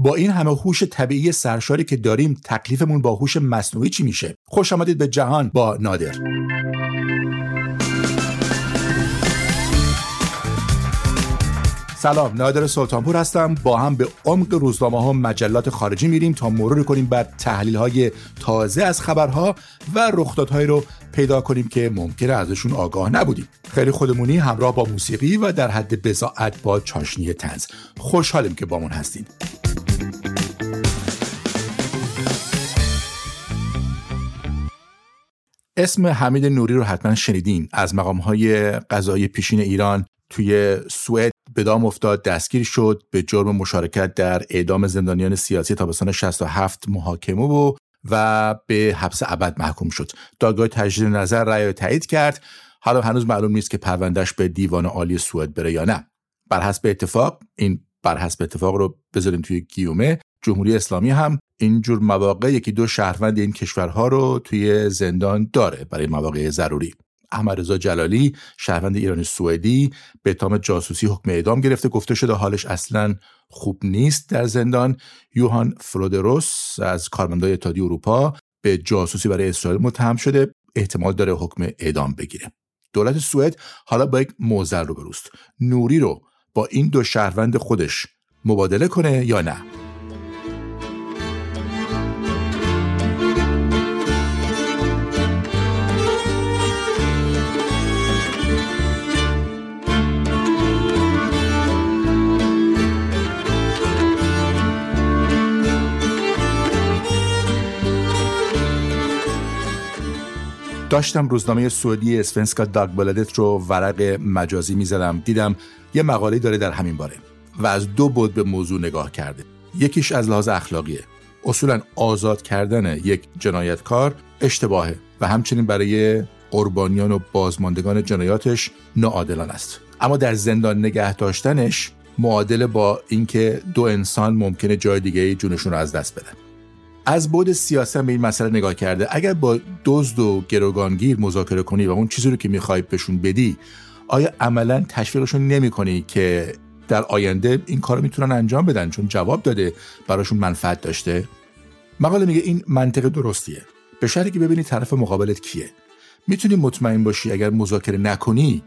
با این همه هوش طبیعی سرشاری که داریم تکلیفمون با هوش مصنوعی چی میشه؟ خوش آمدید به جهان با نادر. سلام نادر سلطانپور هستم. با هم به عمق روزنامه ها مجلات خارجی میریم تا مرور کنیم بر تحلیل های تازه از خبرها و رخدادهایی رو پیدا کنیم که ممکنه ازشون آگاه نبودیم. خیلی خودمونی همراه با موسیقی و در حد بزاعت با چاشنی تنز خوشحالیم که بامون هستید اسم حمید نوری رو حتما شنیدین. از مقام های قضایی پیشین ایران توی سوئد به دام افتاد دستگیر شد به جرم مشارکت در اعدام زندانیان سیاسی تابستان 67 محاکمه و و به حبس ابد محکوم شد. دادگاه تجدید نظر رأی تایید کرد. حالا هنوز معلوم نیست که پروندهش به دیوان عالی سوئد بره یا نه. بر حسب اتفاق این بر حسب اتفاق رو بذاریم توی گیومه. جمهوری اسلامی هم اینجور مواقع یکی دو شهروند این کشورها رو توی زندان داره برای مواقع ضروری. احمد رضا جلالی شهروند ایرانی سوئدی به تام جاسوسی حکم اعدام گرفته گفته شده حالش اصلا خوب نیست در زندان. یوهان فرودروس از کارمندای اتحادیه اروپا به جاسوسی برای اسرائیل متهم شده احتمال داره حکم اعدام بگیره. دولت سوئد حالا با یک موزر رو بروست. نوری رو با این دو شهروند خودش مبادله کنه یا نه؟ داشتم روزنامه سعودی اسفنسکا داگبلدت رو ورق مجازی می‌زدم. دیدم یه مقاله داره در همین باره و از دو بود به موضوع نگاه کرده. یکیش از لحاظ اخلاقیه. اصولا آزاد کردن یک جنایتکار اشتباهه و همچنین برای قربانیان و بازماندگان جنایاتش ناعادلان است. اما در زندان نگه داشتنش معادل با اینکه دو انسان ممکنه جای دیگه جونشون رو از دست بدن. از بود سیاست به این مسئله نگاه کرده اگر با دزد و گروگانگیر مذاکره کنی و اون چیزی رو که می‌خوای بهشون بدی آیا عملا تشویقشون نمی کنی که در آینده این کار می‌تونن انجام بدن؟ چون جواب داده براشون منفعت داشته. مقاله میگه این منطق درستیه. به شرطی که ببینی طرف مقابلت کیه. می‌تونی مطمئن باشی اگر مذاکره نکنی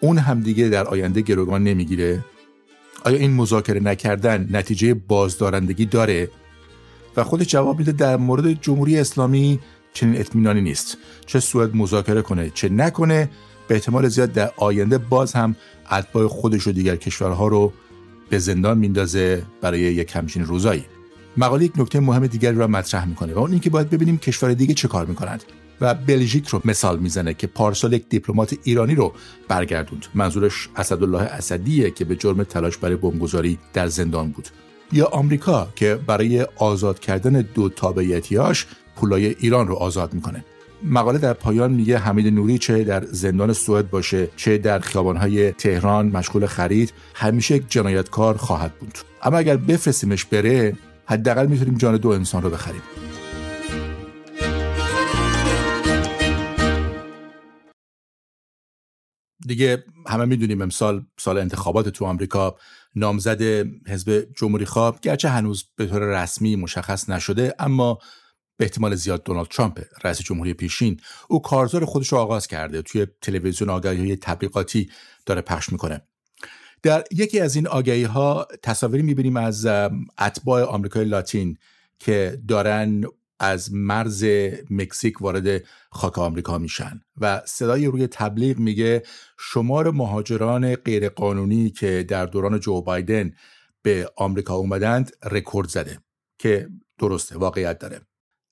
اون هم دیگه در آینده گروگان نمی‌گیره. آیا این مذاکره نکردن نتیجه بازدارندگی داره؟ و خود جواب میده در مورد جمهوری اسلامی چنین اطمینانی نیست. چه سوئد مذاکره کنه چه نکنه به احتمال زیاد در آینده باز هم اتباع خودش و دیگر کشورها رو به زندان میندازه برای یک همچین روزایی. مقاله یک نکته مهم دیگری را مطرح می‌کنه و اون اینکه باید ببینیم کشور دیگه چه کار می‌کنند و بلژیک رو مثال می‌زنه که پارسال یک دیپلمات ایرانی رو برگردوند. منظورش اسدالله اسدیه که به جرم تلاش برای بمبگذاری در زندان بود. یا آمریکا که برای آزاد کردن دو تابعیتیاش پولای ایران رو آزاد می‌کنه. مقاله در پایان میگه حمید نوری چه در زندان سوئد باشه چه در خیابانهای تهران مشغول خرید همیشه یک جنایتکار خواهد بود. اما اگر بفرستیمش بره حداقل می‌تونیم جان دو انسان رو بخریم. دیگه همه می‌دونیم امسال سال انتخابات تو آمریکا نامزد حزب جمهوری خواب گرچه هنوز به طور رسمی مشخص نشده اما به احتمال زیاد دونالد ترامپ رئیس جمهوری پیشین او کارزار خودش رو آغاز کرده توی تلویزیون آگهی های تبلیغاتی داره پخش می‌کنه. در یکی از این آگهی ها تصاویری می‌بینیم از اتباع آمریکای لاتین که دارن از مرز مکزیک وارد خاک آمریکا میشن. و صدای روی تبلیغ میگه شمار مهاجران غیرقانونی که در دوران جو بایدن به آمریکا اومدند رکورد زده که درسته واقعیت داره.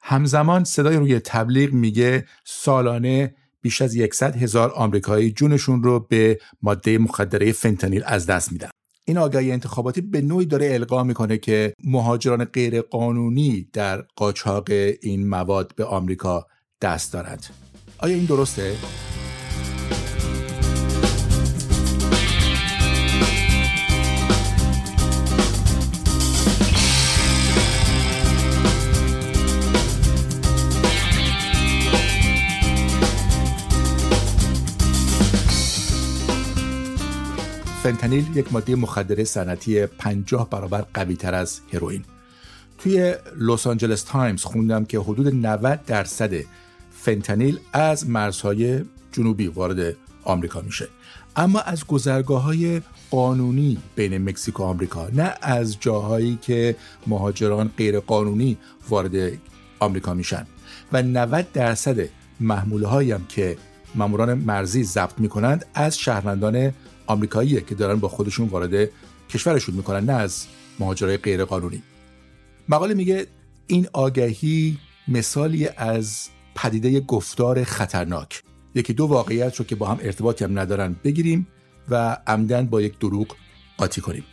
همزمان صدای روی تبلیغ میگه سالانه بیش از 100 هزار آمریکایی جونشون رو به ماده مخدره فنتانیل از دست میدن. این آگهی انتخاباتی به نوعی داره القا می‌کنه که مهاجران غیرقانونی در قاچاق این مواد به آمریکا دست دارند. آیا این درسته؟ فنتانیل یک ماده مخدر صنعتی 50 برابر قوی تر از هروئین توی لس آنجلس تایمز خوندم که حدود 90 درصد فنتانیل از مرزهای جنوبی وارد آمریکا میشه. اما از گذرگاه های قانونی بین مکزیک و آمریکا نه از جاهایی که مهاجران غیر قانونی وارد آمریکا میشن. و 90 درصد محموله هایی هم که ماموران مرزی ضبط می‌کنند از شهروندان آمریکاییه که دارن با خودشون وارد کشورشون می‌کنن نه از مهاجرای غیر قانونی مقاله میگه این آگهی مثالی از پدیده گفتار خطرناک. یکی دو واقعیت رو که با هم ارتباطی هم ندارن بگیریم و عمدن با یک دروغ قاطی کنیم.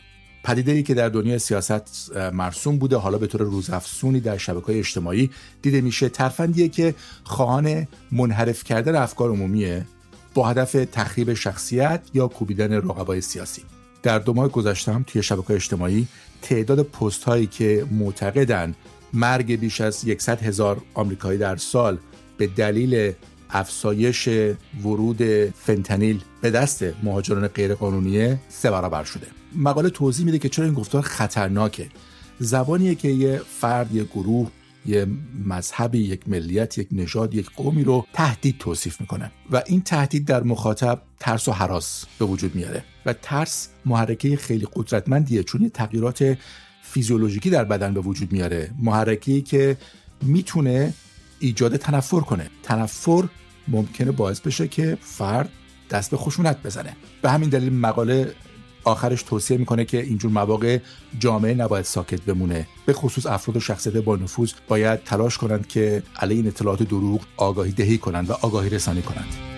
پدیده ای که در دنیای سیاست مرسوم بوده حالا به طور روزافزونی در شبکه اجتماعی دیده میشه. ترفندیه که خواهان منحرف کردن افکار عمومیه. با هدف تخریب شخصیت یا کوبیدن رقبای سیاسی. در دو ماه گذشته توی شبکه اجتماعی تعداد پست هایی که معتقدن مرگ بیش از 100 هزار آمریکایی در سال به دلیل افزایش ورود فنتانیل به دست مهاجران غیرقانونی سه برابر شده. مقاله توضیح میده که چرا این گفتار خطرناکه. زبانیه که یه فرد یه گروه یه مذهبی یک ملیت یک نژاد یک قومی رو تهدید توصیف می‌کنه. و این تهدید در مخاطب ترس و حراس به وجود میاره. و ترس محرکه خیلی قدرتمندیه چون تغییرات فیزیولوژیکی در بدن به وجود میاره. محرکی که می‌تونه ایجاد تنفر کنه. تنفر ممکنه باعث بشه که فرد دست به خشونت بزنه. به همین دلیل مقاله آخرش توصیه می‌کنه که اینجور مواقع جامعه نباید ساکت بمونه. به خصوص افراد و شخصیت با نفوذ باید تلاش کنند که علیه این اطلاعات دروغ آگاهی دهی کنند و آگاهی رسانی کنند.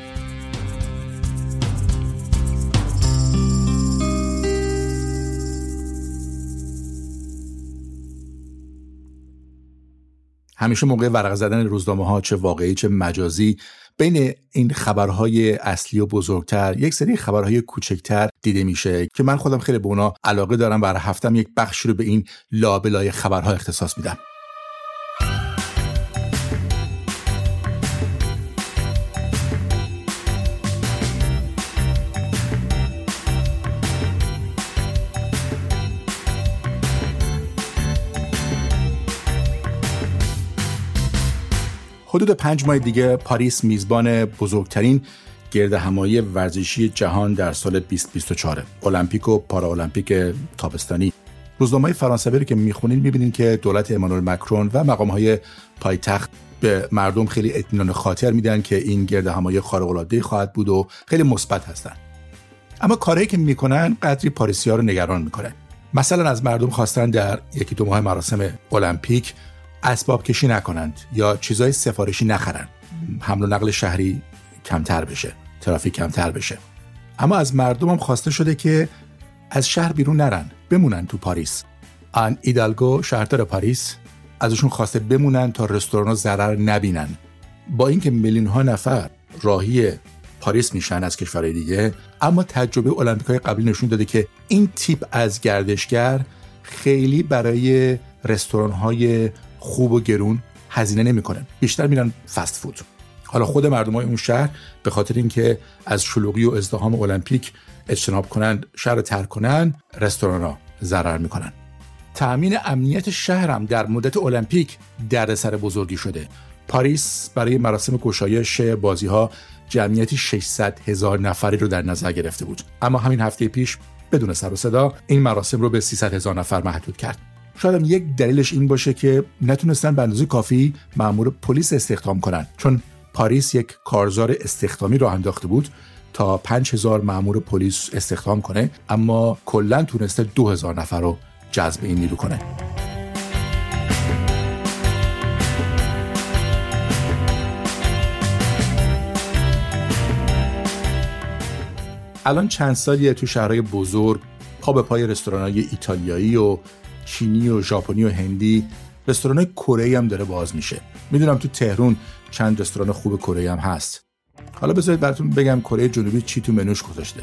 همیشه موقع ورق زدن روزنامه ها چه واقعی چه مجازی بین این خبرهای اصلی و بزرگتر یک سری خبرهای کوچکتر دیده میشه که من خودم خیلی به اونا علاقه دارم و هفتم یک بخشی رو به این لابلای خبرها اختصاص میدم. حدود پنج ماه دیگه پاریس میزبان بزرگترین گرد همایی ورزشی جهان در سال 2024 المپیک و پارالمپیک تابستانی. روزنامه فرانسوی رو که می‌خونین می‌بینین که دولت امانوئل مکرون و مقام های پایتخت به مردم خیلی اطمینان خاطر میدن که این گرد همایی خارق العاده خواهد بود و خیلی مثبت هستن. اما کاری که می‌کنن قدری پاریسیا رو نگران می‌کنه. مثلا از مردم خواستن در یکی دو ماه مراسم المپیک اسباب کشی نکنند یا چیزای سفارشی نخرن حمل و نقل شهری کمتر بشه. ترافیک کمتر بشه. اما از مردم هم خواسته شده که از شهر بیرون نرن بمونن تو پاریس. آن ایدالگو شهردار پاریس ازشون خواسته بمونن تا رستوران ضرر نبینن. با اینکه میلیون ها نفر راهی پاریس میشن از کشورهای دیگه اما تجربه المپیکای قبلی نشون داده که این تیپ از گردشگر خیلی برای رستوران های خوب و گرون هزینه نمی‌کنن بیشتر میرن فست فود. حالا خود مردم های اون شهر به خاطر اینکه از شلوغی و ازدهام المپیک اجتناب کنند شهر ترک کنن رستوران ها ضرر می‌کنن تأمین امنیت شهرم در مدت المپیک دردسر بزرگی شده. پاریس برای مراسم گشایش بازی ها جمعیتی 600 هزار نفری رو در نظر گرفته بود. اما همین هفته پیش بدون سر و صدا این مراسم رو به 300 هزار نفر محدود کرد. شاید یک دلیلش این باشه که نتونستن به اندازه کافی مأمور پلیس استخدام کنن. چون پاریس یک کارزار استخدامی رو انداخته بود تا 5000 مأمور پلیس استخدام کنه اما کلا تونسته 2000 نفر رو جذب این نیرو کنه. الان چند سالیه تو شهرهای بزرگ پا به پای رستوران ایتالیایی و چینی و ژاپنی و هندی رستوران کره هم داره باز میشه. می‌دونم تو تهرون چند رستوران خوب کره هم هست. حالا بذارید براتون بگم کره جنوبی چی تو منوش گذاشته.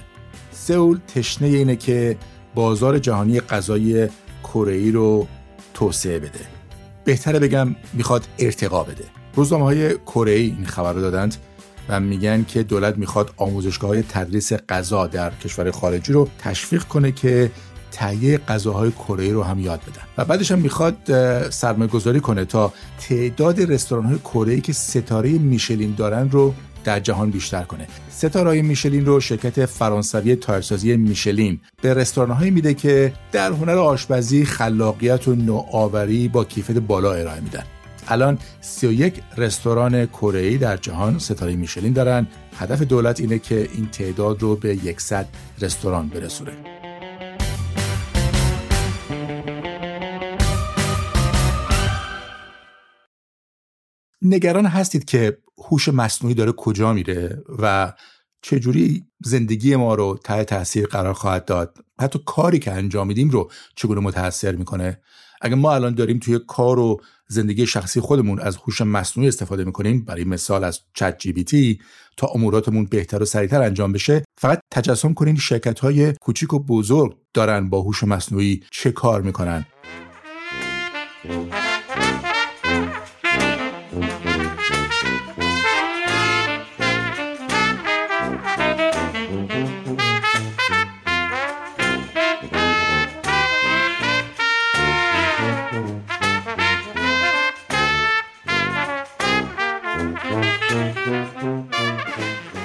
سئول تشنه اینه که بازار جهانی غذای کره رو توسعه بده. بهتره بگم می‌خواد ارتقا بده. روزنامه های کره این خبر رو دادند و میگن که دولت می‌خواد آموزشگاه های تدریس غذا در کشور خارجی رو تشویق کنه که تهیه غذاهای کره رو هم یاد بدن. و بعدش هم می‌خواد سرمایه گذاری کنه تا تعداد رستوران های کره که ستاره میشلین دارن رو در جهان بیشتر کنه. ستاره میشلین رو شرکت فرانسوی تایرسازی میشلین به رستوران میده که در هنر آشپزی خلاقیت و نوآوری با کیفیت بالا ارائه میدن. الان 31 رستوران کره در جهان ستاره میشلین دارن. هدف دولت اینه که این تعداد رو به 100 رستوران برسونه. نگران هستید که هوش مصنوعی داره کجا میره و چجوری زندگی ما رو تحت تاثیر قرار خواهد داد؟ حتی کاری که انجام میدیم رو چگونه متاثر می‌کنه؟ اگر ما الان داریم توی کار و زندگی شخصی خودمون از هوش مصنوعی استفاده می‌کنیم برای مثال از چت جی بی تی تا اموراتمون بهتر و سریعتر انجام بشه فقط تجسم کنین شرکت های کوچیک و بزرگ دارن با هوش مصنوعی چه کار می‌کنن.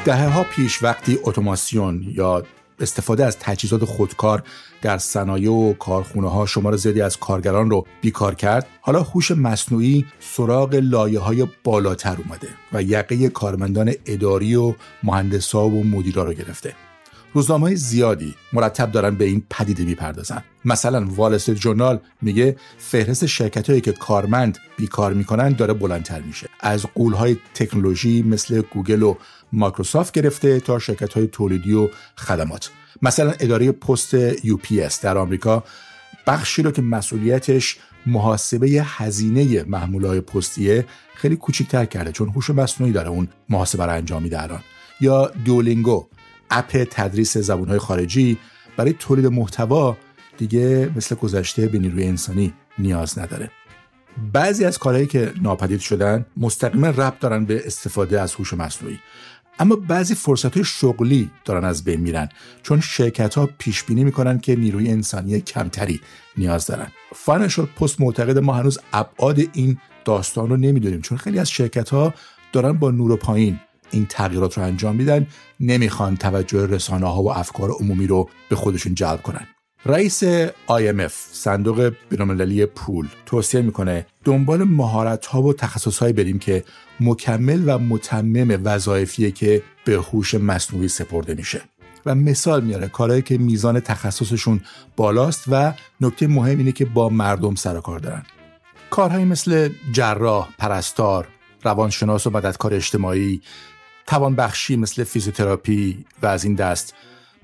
دهه ها پیش وقتی اتوماسیون یا استفاده از تجهیزات خودکار در صنایع و کارخونه ها شمار زیادی از کارگران رو بیکار کرد حالا هوش مصنوعی سراغ لایه های بالاتر اومده و یقه کارمندان اداری و مهندسا و مدیرا رو گرفته. روزنامه زیادی مرتب دارن به این پدیده می‌پردازن. مثلا وال استریت جورنال میگه فهرست شرکت هایی که کارمند بیکار می‌کنن داره بلندتر میشه. از های تکنولوژی مثل گوگل و مایکروسافت گرفته تا شرکت های تولیدی و خدمات. مثلا اداره پست یو در آمریکا بخشی رو که مسئولیتش محاسبه هزینه محموله های پستیه خیلی کوچیکتر کرده چون هوش مصنوعی داره اون محاسبه رو انجام میده الان. یا Duolingo اپ تدریس زبانهای خارجی برای تولید محتوا دیگه مثل گذشته به نیروی انسانی نیاز نداره. بعضی از کارهایی که ناپدید شدن مستقیما ربط دارن به استفاده از هوش مصنوعی. اما بعضی فرصت های شغلی دارن از بین میرن چون شرکت ها پیش بینی می‌کنن که نیروی انسانی کمتری نیاز دارن. فاینانشال پست معتقد ما هنوز ابعاد این داستان رو نمی‌دونیم چون خیلی از شرکت ها دارن با نور و پایین این تغییرات رو انجام میدن نمی‌خوان توجه رسانه ها و افکار عمومی رو به خودشون جلب کنن. رئیس IMF صندوق بینالمللی پول توصیه می‌کنه دنبال مهارت ها و تخصص های بریم که مکمل و متمم وظایفیه که به هوش مصنوعی سپرده میشه. و مثال میاره کارهایی که میزان تخصصشون بالاست و نکته مهم اینه که با مردم سر کار دارن. کارهایی مثل جراح، پرستار، روانشناس و مددکار اجتماعی، توانبخشی مثل فیزیوتراپی و از این دست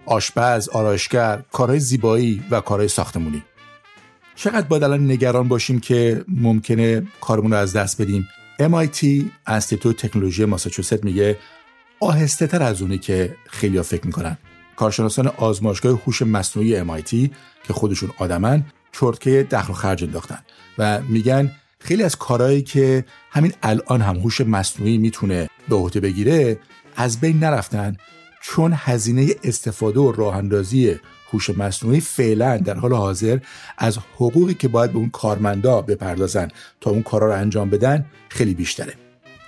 آشپز، آرایشگر، کارهای زیبایی و کارهای ساختمونی. چقدر باید الان نگران باشیم که ممکنه کارمون رو از دست بدیم؟ MIT انستیتوت تکنولوژی ماساچوست میگه آهسته تر از اونی که خیلی فکر می‌کنن. کارشناسان آزمایشگاه هوش مصنوعی MIT که خودشون آدمن چرتکه دخل و خرج انداختن و میگن خیلی از کارهایی که همین الان هم هوش مصنوعی می‌تونه به عهده بگیره از بین نرفتن. چون هزینه استفاده و راه اندازی هوش مصنوعی فعلا در حال حاضر از حقوقی که باید به اون کارمندا بپردازن تا اون کارا رو انجام بدن خیلی بیشتره.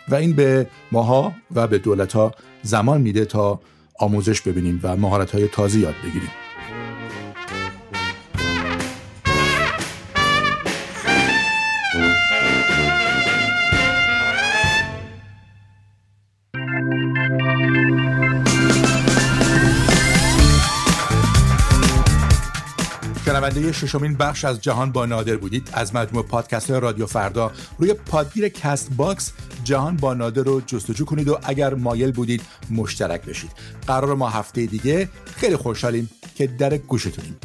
و این به ماها و به دولت ها زمان میده تا آموزش ببینیم و مهارت های تازه یاد بگیریم. شنونده ششمین بخش از جهان با نادر بودید. از مجموعه پادکست رادیو فردا روی پادگیر Castbox جهان با نادر رو جستجو کنید و اگر مایل بودید مشترک بشید. قرار ما هفته دیگه خیلی خوشحالیم که در گوشتونیم.